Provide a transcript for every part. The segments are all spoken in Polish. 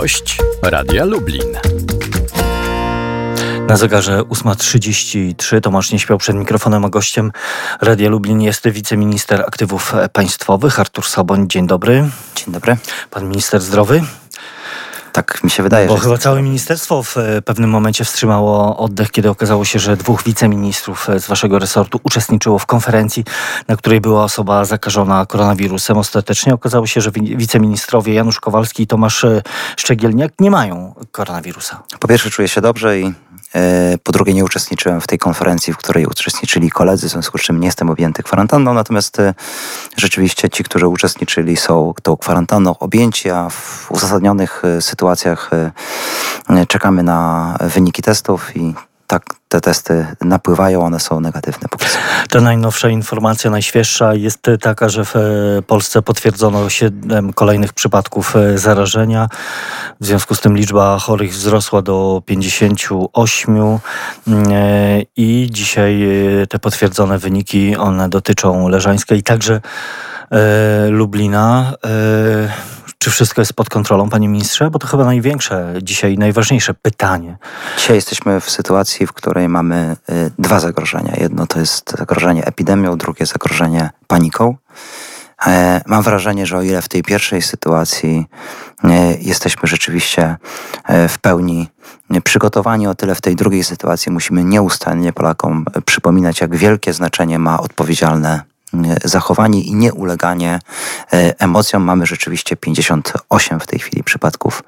Gość Radia Lublin. Na zegarze 8.33 Tomasz nie śpiał przed mikrofonem, a gościem Radia Lublin jest wiceminister aktywów państwowych Artur Soboń. Dzień dobry. Dzień dobry. Pan minister zdrowy? Tak mi się wydaje. Bo chyba całe ministerstwo w e, pewnym momencie wstrzymało oddech, kiedy okazało się, że dwóch wiceministrów e, z waszego resortu uczestniczyło w konferencji, na której była osoba zakażona koronawirusem. Ostatecznie okazało się, że wi- wiceministrowie Janusz Kowalski i Tomasz e, Szczegielniak nie mają koronawirusa. Po pierwsze czuję się dobrze i po drugie nie uczestniczyłem w tej konferencji, w której uczestniczyli koledzy, w związku z czym nie jestem objęty kwarantanną, natomiast e, rzeczywiście ci, którzy uczestniczyli są tą kwarantanną objęci, a w uzasadnionych e, sytuacjach e, e, czekamy na wyniki testów i tak te testy napływają, one są negatywne. Ta najnowsza informacja, najświeższa jest taka, że w e, Polsce potwierdzono 7 kolejnych przypadków e, zarażenia. W związku z tym liczba chorych wzrosła do 58 mm, e, i dzisiaj te potwierdzone wyniki, one dotyczą Leżańska i także Lublina. Czy wszystko jest pod kontrolą, panie ministrze? Bo to chyba największe dzisiaj, najważniejsze pytanie. Dzisiaj jesteśmy w sytuacji, w której mamy y, dwa zagrożenia. Jedno to jest zagrożenie epidemią, drugie zagrożenie paniką. E, Mam wrażenie, że o ile w tej pierwszej sytuacji e, jesteśmy rzeczywiście e, w pełni przygotowani, o tyle w tej drugiej sytuacji musimy nieustannie Polakom przypominać, jak wielkie znaczenie ma odpowiedzialne zachowanie i nieuleganie e, emocjom. Mamy rzeczywiście 58 w tej chwili przypadków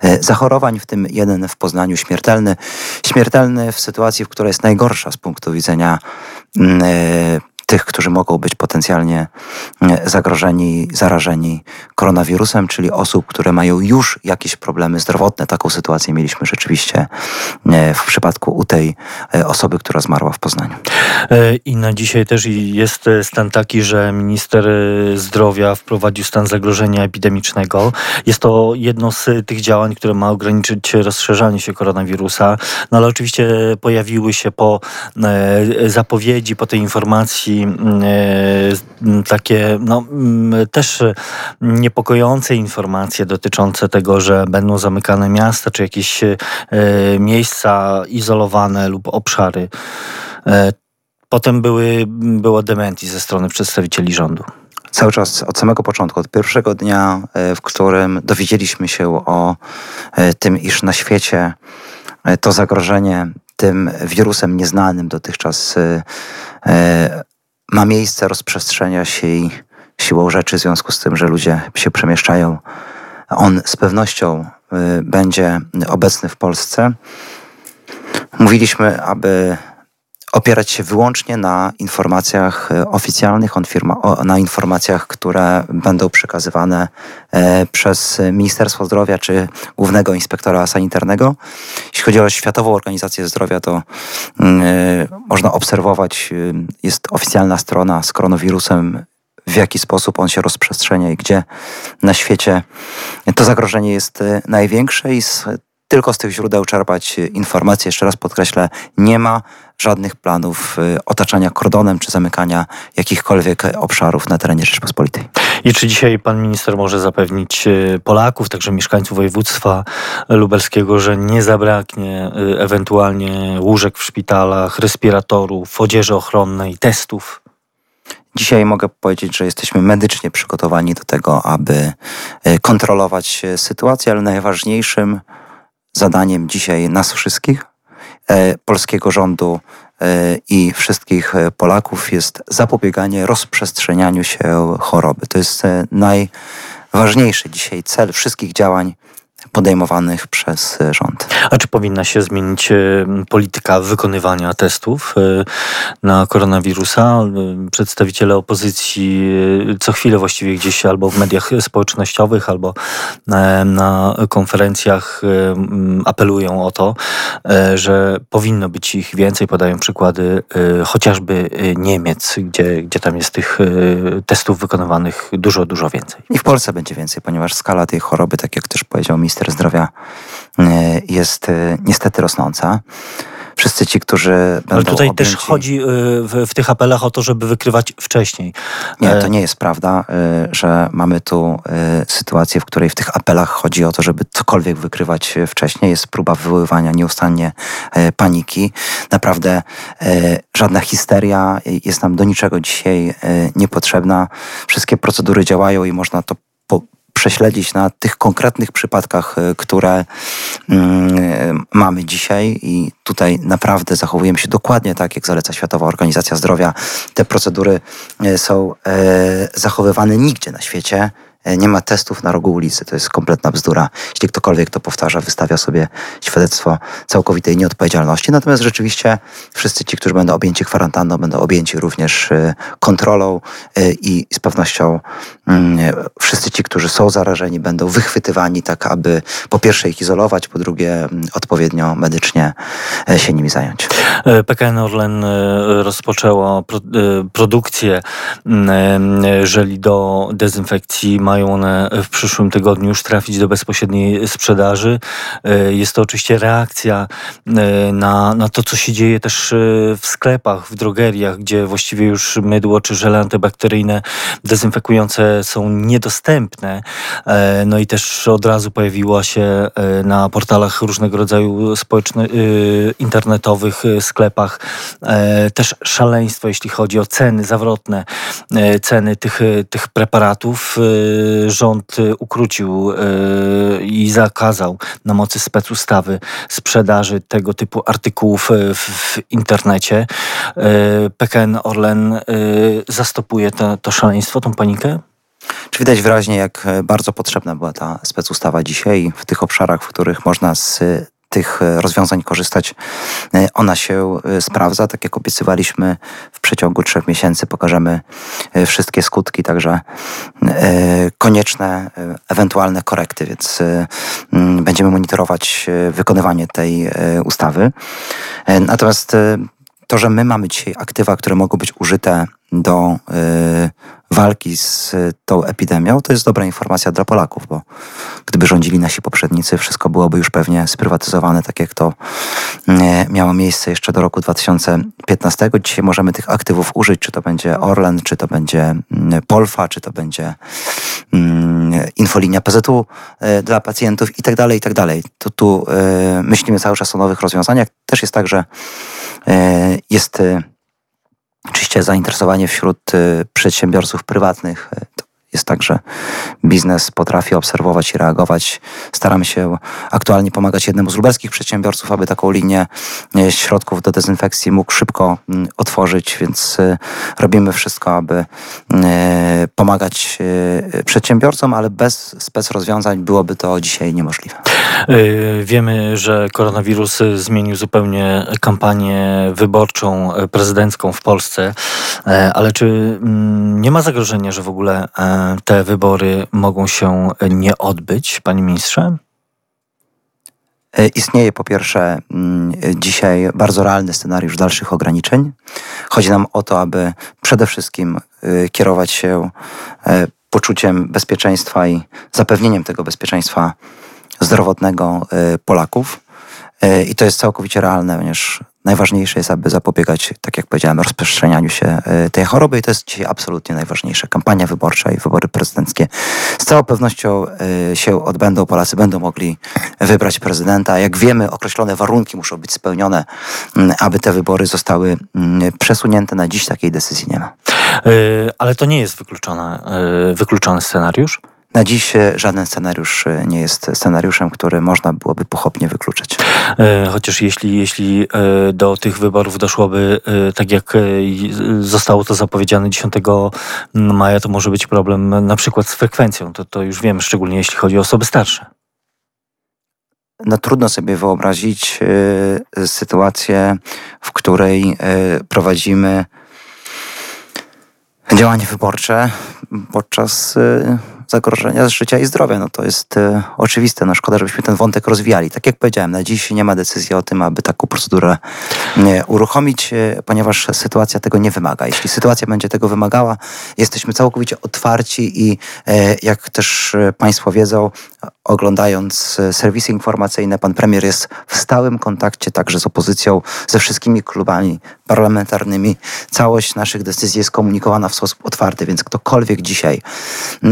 e, zachorowań, w tym jeden w Poznaniu śmiertelny. Śmiertelny w sytuacji, w której jest najgorsza z punktu widzenia mm, e, tych, którzy mogą być potencjalnie e, zagrożeni, zarażeni koronawirusem, czyli osób, które mają już jakieś problemy zdrowotne. Taką sytuację mieliśmy rzeczywiście e, w przypadku u tej e, osoby, która zmarła w Poznaniu. E, I na dzisiaj też jest e, stan taki, że minister zdrowia wprowadził stan zagrożenia epidemicznego. Jest to jedno z tych działań, które ma ograniczyć rozszerzanie się koronawirusa. No ale oczywiście pojawiły się po zapowiedzi, po tej informacji e, takie no, też niepokojące informacje dotyczące tego, że będą zamykane miasta czy jakieś e, miejsca izolowane lub obszary. E, Potem były, było dementi ze strony przedstawicieli rządu. Cały czas od samego początku, od pierwszego dnia, w którym dowiedzieliśmy się o tym, iż na świecie to zagrożenie tym wirusem nieznanym dotychczas ma miejsce, rozprzestrzenia się i siłą rzeczy, w związku z tym, że ludzie się przemieszczają, on z pewnością e, będzie obecny w Polsce. Mówiliśmy, aby opierać się wyłącznie na informacjach e, oficjalnych, na informacjach, które będą przekazywane e, przez Ministerstwo Zdrowia czy Głównego Inspektora Sanitarnego. Jeśli chodzi o Światową Organizację Zdrowia, to mm, e, można obserwować, jest oficjalna strona z koronawirusem, w jaki sposób on się rozprzestrzenia i gdzie na świecie to zagrożenie jest największe i z, tylko z tych źródeł czerpać e, informacje. Jeszcze raz podkreślę, nie ma żadnych planów e, otaczania kordonem czy zamykania jakichkolwiek obszarów na terenie Rzeczpospolitej. I czy dzisiaj pan minister może zapewnić e, Polaków, także mieszkańców województwa lubelskiego, że nie zabraknie ewentualnie łóżek w szpitalach, respiratorów, odzieży ochronnej, testów? Dzisiaj mogę powiedzieć, że jesteśmy medycznie przygotowani do tego, aby kontrolować sytuację, ale najważniejszym zadaniem dzisiaj nas wszystkich, e, polskiego rządu e, i wszystkich e, Polaków jest zapobieganie rozprzestrzenianiu się choroby. To jest najważniejszy dzisiaj cel wszystkich działań podejmowanych przez e, rząd. A czy powinna się zmienić e, polityka wykonywania testów e, na koronawirusa? Przedstawiciele opozycji co chwilę właściwie gdzieś albo w mediach społecznościowych, albo na konferencjach apelują o to, że powinno być ich więcej. Podają przykłady chociażby Niemiec, gdzie, gdzie tam jest tych testów wykonywanych dużo, dużo więcej. I w Polsce będzie więcej, ponieważ skala tej choroby, tak jak też powiedział minister zdrowia, e, jest e, niestety rosnąca. wszyscy ci, którzy będą Ale tutaj objęci... też chodzi w, w, tych apelach o to, żeby wykrywać wcześniej. Nie, to nie jest prawda, że mamy tu sytuację, w której w tych apelach chodzi o to, żeby cokolwiek wykrywać wcześniej. Jest próba wywoływania nieustannie paniki. Naprawdę żadna histeria jest nam do niczego dzisiaj niepotrzebna. Wszystkie procedury działają i można to prześledzić na tych konkretnych przypadkach, e, które mm, mamy dzisiaj i tutaj naprawdę zachowujemy się dokładnie tak, jak zaleca Światowa Organizacja Zdrowia. Te procedury e, są e, zachowywane nigdzie na świecie. E, nie ma testów na rogu ulicy. To jest kompletna bzdura. Jeśli ktokolwiek to powtarza, wystawia sobie świadectwo całkowitej nieodpowiedzialności. Natomiast rzeczywiście wszyscy ci, którzy będą objęci kwarantanną, będą objęci również e, kontrolą e, i z pewnością mm, wszyscy ci, którzy są zarażeni, będą wychwytywani tak, aby po pierwsze ich izolować, po drugie mm, odpowiednio medycznie się nimi zająć. PKN Orlen rozpoczęło produkcję mm, żeli do dezynfekcji mają one w przyszłym tygodniu już trafić do bezpośredniej sprzedaży. E, jest to oczywiście reakcja e, na, na to, co się dzieje też e, w sklepach, w drogeriach, gdzie właściwie już mydło czy żele antybakteryjne dezynfekujące są niedostępne. No i też od razu pojawiła się na portalach różnego rodzaju społecznych, internetowych, sklepach też szaleństwo, jeśli chodzi o ceny zawrotne, ceny tych, tych preparatów rząd y, ukrócił y, i zakazał na mocy specustawy sprzedaży tego typu artykułów y, w, internecie. PKN Orlen zastopuje to, to szaleństwo, tą panikę? Czy widać wyraźnie, jak bardzo potrzebna była ta specustawa dzisiaj w tych obszarach, w których można z tych e, rozwiązań korzystać. E, ona się e, sprawdza, tak jak obiecywaliśmy w przeciągu trzech miesięcy pokażemy wszystkie skutki, także konieczne ewentualne korekty, więc będziemy monitorować wykonywanie tej ustawy. Natomiast to, że my mamy dzisiaj aktywa, które mogą być użyte do walki z tą epidemią, to jest dobra informacja dla Polaków, bo gdyby rządzili nasi poprzednicy, wszystko byłoby już pewnie sprywatyzowane, tak jak to e, miało miejsce jeszcze do roku 2015. Dzisiaj możemy tych aktywów użyć, czy to będzie Orlen, czy to będzie mm, Polfa, czy to będzie mm, infolinia PZU dla pacjentów i tak dalej, i tak dalej. To tu myślimy cały czas o nowych rozwiązaniach. Też jest tak, że jest Oczywiście zainteresowanie wśród y, przedsiębiorców prywatnych y, jest tak, że biznes potrafi obserwować i reagować. Staramy się aktualnie pomagać jednemu z lubelskich przedsiębiorców, aby taką linię y, środków do dezynfekcji mógł szybko mm, otworzyć, więc robimy wszystko, aby pomagać przedsiębiorcom, ale bez spec rozwiązań byłoby to dzisiaj niemożliwe. Y, wiemy, że koronawirus zmienił zupełnie kampanię wyborczą e, prezydencką w Polsce, e, ale czy mm, nie ma zagrożenia, że w ogóle e, te wybory mogą się nie odbyć, panie ministrze? Istnieje po pierwsze mm, dzisiaj bardzo realny scenariusz dalszych ograniczeń. Chodzi nam o to, aby przede wszystkim kierować się poczuciem bezpieczeństwa i zapewnieniem tego bezpieczeństwa zdrowotnego y, Polaków. Y, I to jest całkowicie realne, ponieważ najważniejsze jest, aby zapobiegać, tak jak powiedziałem, rozprzestrzenianiu się y, tej choroby i to jest dzisiaj absolutnie najważniejsze. Kampania wyborcza i wybory prezydenckie z całą pewnością się odbędą. Polacy będą mogli wybrać prezydenta. Jak wiemy, określone warunki muszą być spełnione, mm, aby te wybory zostały mm, przesunięte. Na dziś takiej decyzji nie ma. Ale to nie jest wykluczone, wykluczony scenariusz? Na dziś e, żaden scenariusz e, nie jest scenariuszem, który można byłoby pochopnie wykluczyć. E, chociaż jeśli, jeśli do tych wyborów doszłoby tak jak zostało to zapowiedziane 10 maja, to może być problem na przykład z frekwencją. To, to już wiemy, szczególnie jeśli chodzi o osoby starsze. No, trudno sobie wyobrazić sytuację, w której prowadzimy działanie wyborcze podczas zagrożenia życia i zdrowia. No to jest e, oczywiste. No szkoda, żebyśmy ten wątek rozwijali. Tak jak powiedziałem, na dziś nie ma decyzji o tym, aby taką procedurę e, uruchomić, e, ponieważ sytuacja tego nie wymaga. Jeśli sytuacja będzie tego wymagała, jesteśmy całkowicie otwarci i e, jak też e, Państwo wiedzą, oglądając serwisy informacyjne, pan premier jest w stałym kontakcie także z opozycją, ze wszystkimi klubami parlamentarnymi. Całość naszych decyzji jest komunikowana w sposób otwarty, więc ktokolwiek dzisiaj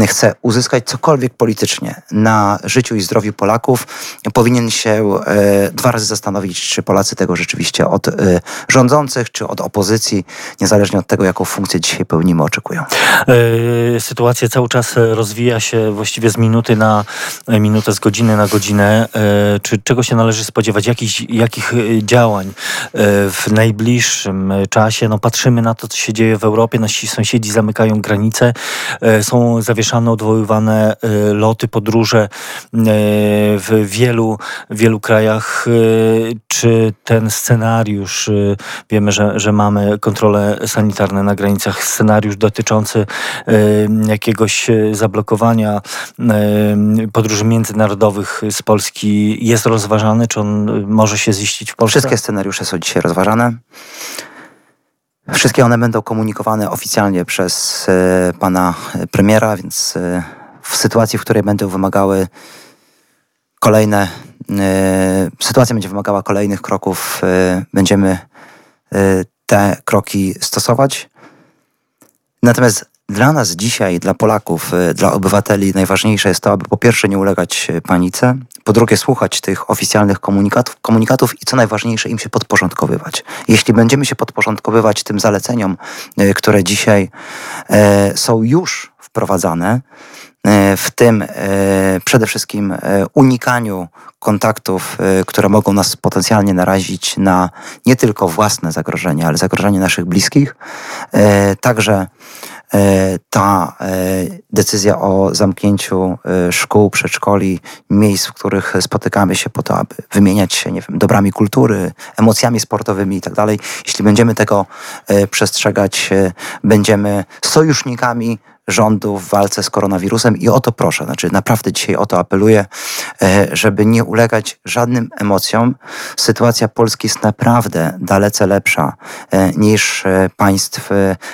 chce uzyskać cokolwiek politycznie na życiu i zdrowiu Polaków, powinien się e, dwa razy zastanowić, czy Polacy tego rzeczywiście od e, rządzących, czy od opozycji, niezależnie od tego, jaką funkcję dzisiaj pełnimy, oczekują. E, sytuacja cały czas rozwija się właściwie z minuty na minutę, z godziny na godzinę. Czy czego się należy spodziewać? Jakich, jakich działań w najbliższym czasie? No, patrzymy na to, co się dzieje w Europie. Nasi sąsiedzi zamykają granice. Są zawieszane, odwoływane loty, podróże w wielu, wielu krajach. Czy ten scenariusz, wiemy, że, że mamy kontrole sanitarne na granicach, scenariusz dotyczący jakiegoś zablokowania podróży międzynarodowych z Polski jest rozważany? Czy on może się ziścić w Polsce? Wszystkie scenariusze są dzisiaj rozważane. Wszystkie one będą komunikowane oficjalnie przez e, pana premiera, więc e, w sytuacji, w której będą wymagały kolejne, e, sytuacja będzie wymagała kolejnych kroków, będziemy te kroki stosować. Natomiast dla nas dzisiaj, dla Polaków, y, dla obywateli najważniejsze jest to, aby po pierwsze nie ulegać y, panice, po drugie słuchać tych oficjalnych komunikatów, komunikatów i co najważniejsze im się podporządkowywać. Jeśli będziemy się podporządkowywać tym zaleceniom, y, które dzisiaj są już wprowadzane, w tym przede wszystkim unikaniu kontaktów, które mogą nas potencjalnie narazić na nie tylko własne zagrożenie, ale zagrożenie naszych bliskich. Także E, ta e, decyzja o zamknięciu e, szkół, przedszkoli, miejsc, w których spotykamy się po to, aby wymieniać się, nie wiem, dobrami kultury, emocjami sportowymi i tak. Jeśli będziemy tego przestrzegać, będziemy sojusznikami rządu w walce z koronawirusem i o to proszę, znaczy naprawdę dzisiaj o to apeluję, e, żeby nie ulegać żadnym emocjom. Sytuacja Polski jest naprawdę dalece lepsza e, niż e, państw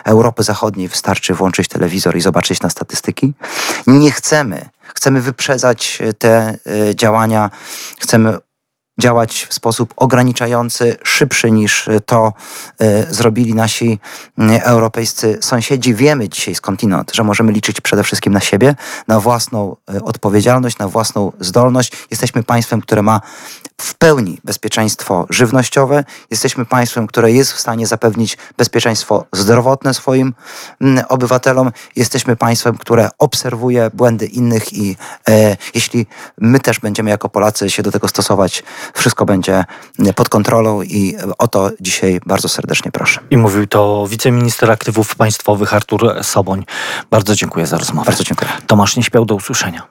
Europy Zachodniej. Wystarczy włączyć telewizor i zobaczyć na statystyki. Nie chcemy chcemy wyprzedzać te działania, chcemy działać w sposób ograniczający, szybszy niż to y, zrobili nasi y, europejscy sąsiedzi. Wiemy dzisiaj skądinąd, że możemy liczyć przede wszystkim na siebie, na własną y, odpowiedzialność, na własną zdolność. Jesteśmy państwem, które ma w pełni bezpieczeństwo żywnościowe. Jesteśmy państwem, które jest w stanie zapewnić bezpieczeństwo zdrowotne swoim mm, obywatelom. Jesteśmy państwem, które obserwuje błędy innych i e, jeśli my też będziemy jako Polacy się do tego stosować, wszystko będzie pod kontrolą i o to dzisiaj bardzo serdecznie proszę. I mówił to wiceminister aktywów państwowych Artur Soboń. Bardzo dziękuję za rozmowę. Bardzo dziękuję. Tomasz nie śpiał do usłyszenia.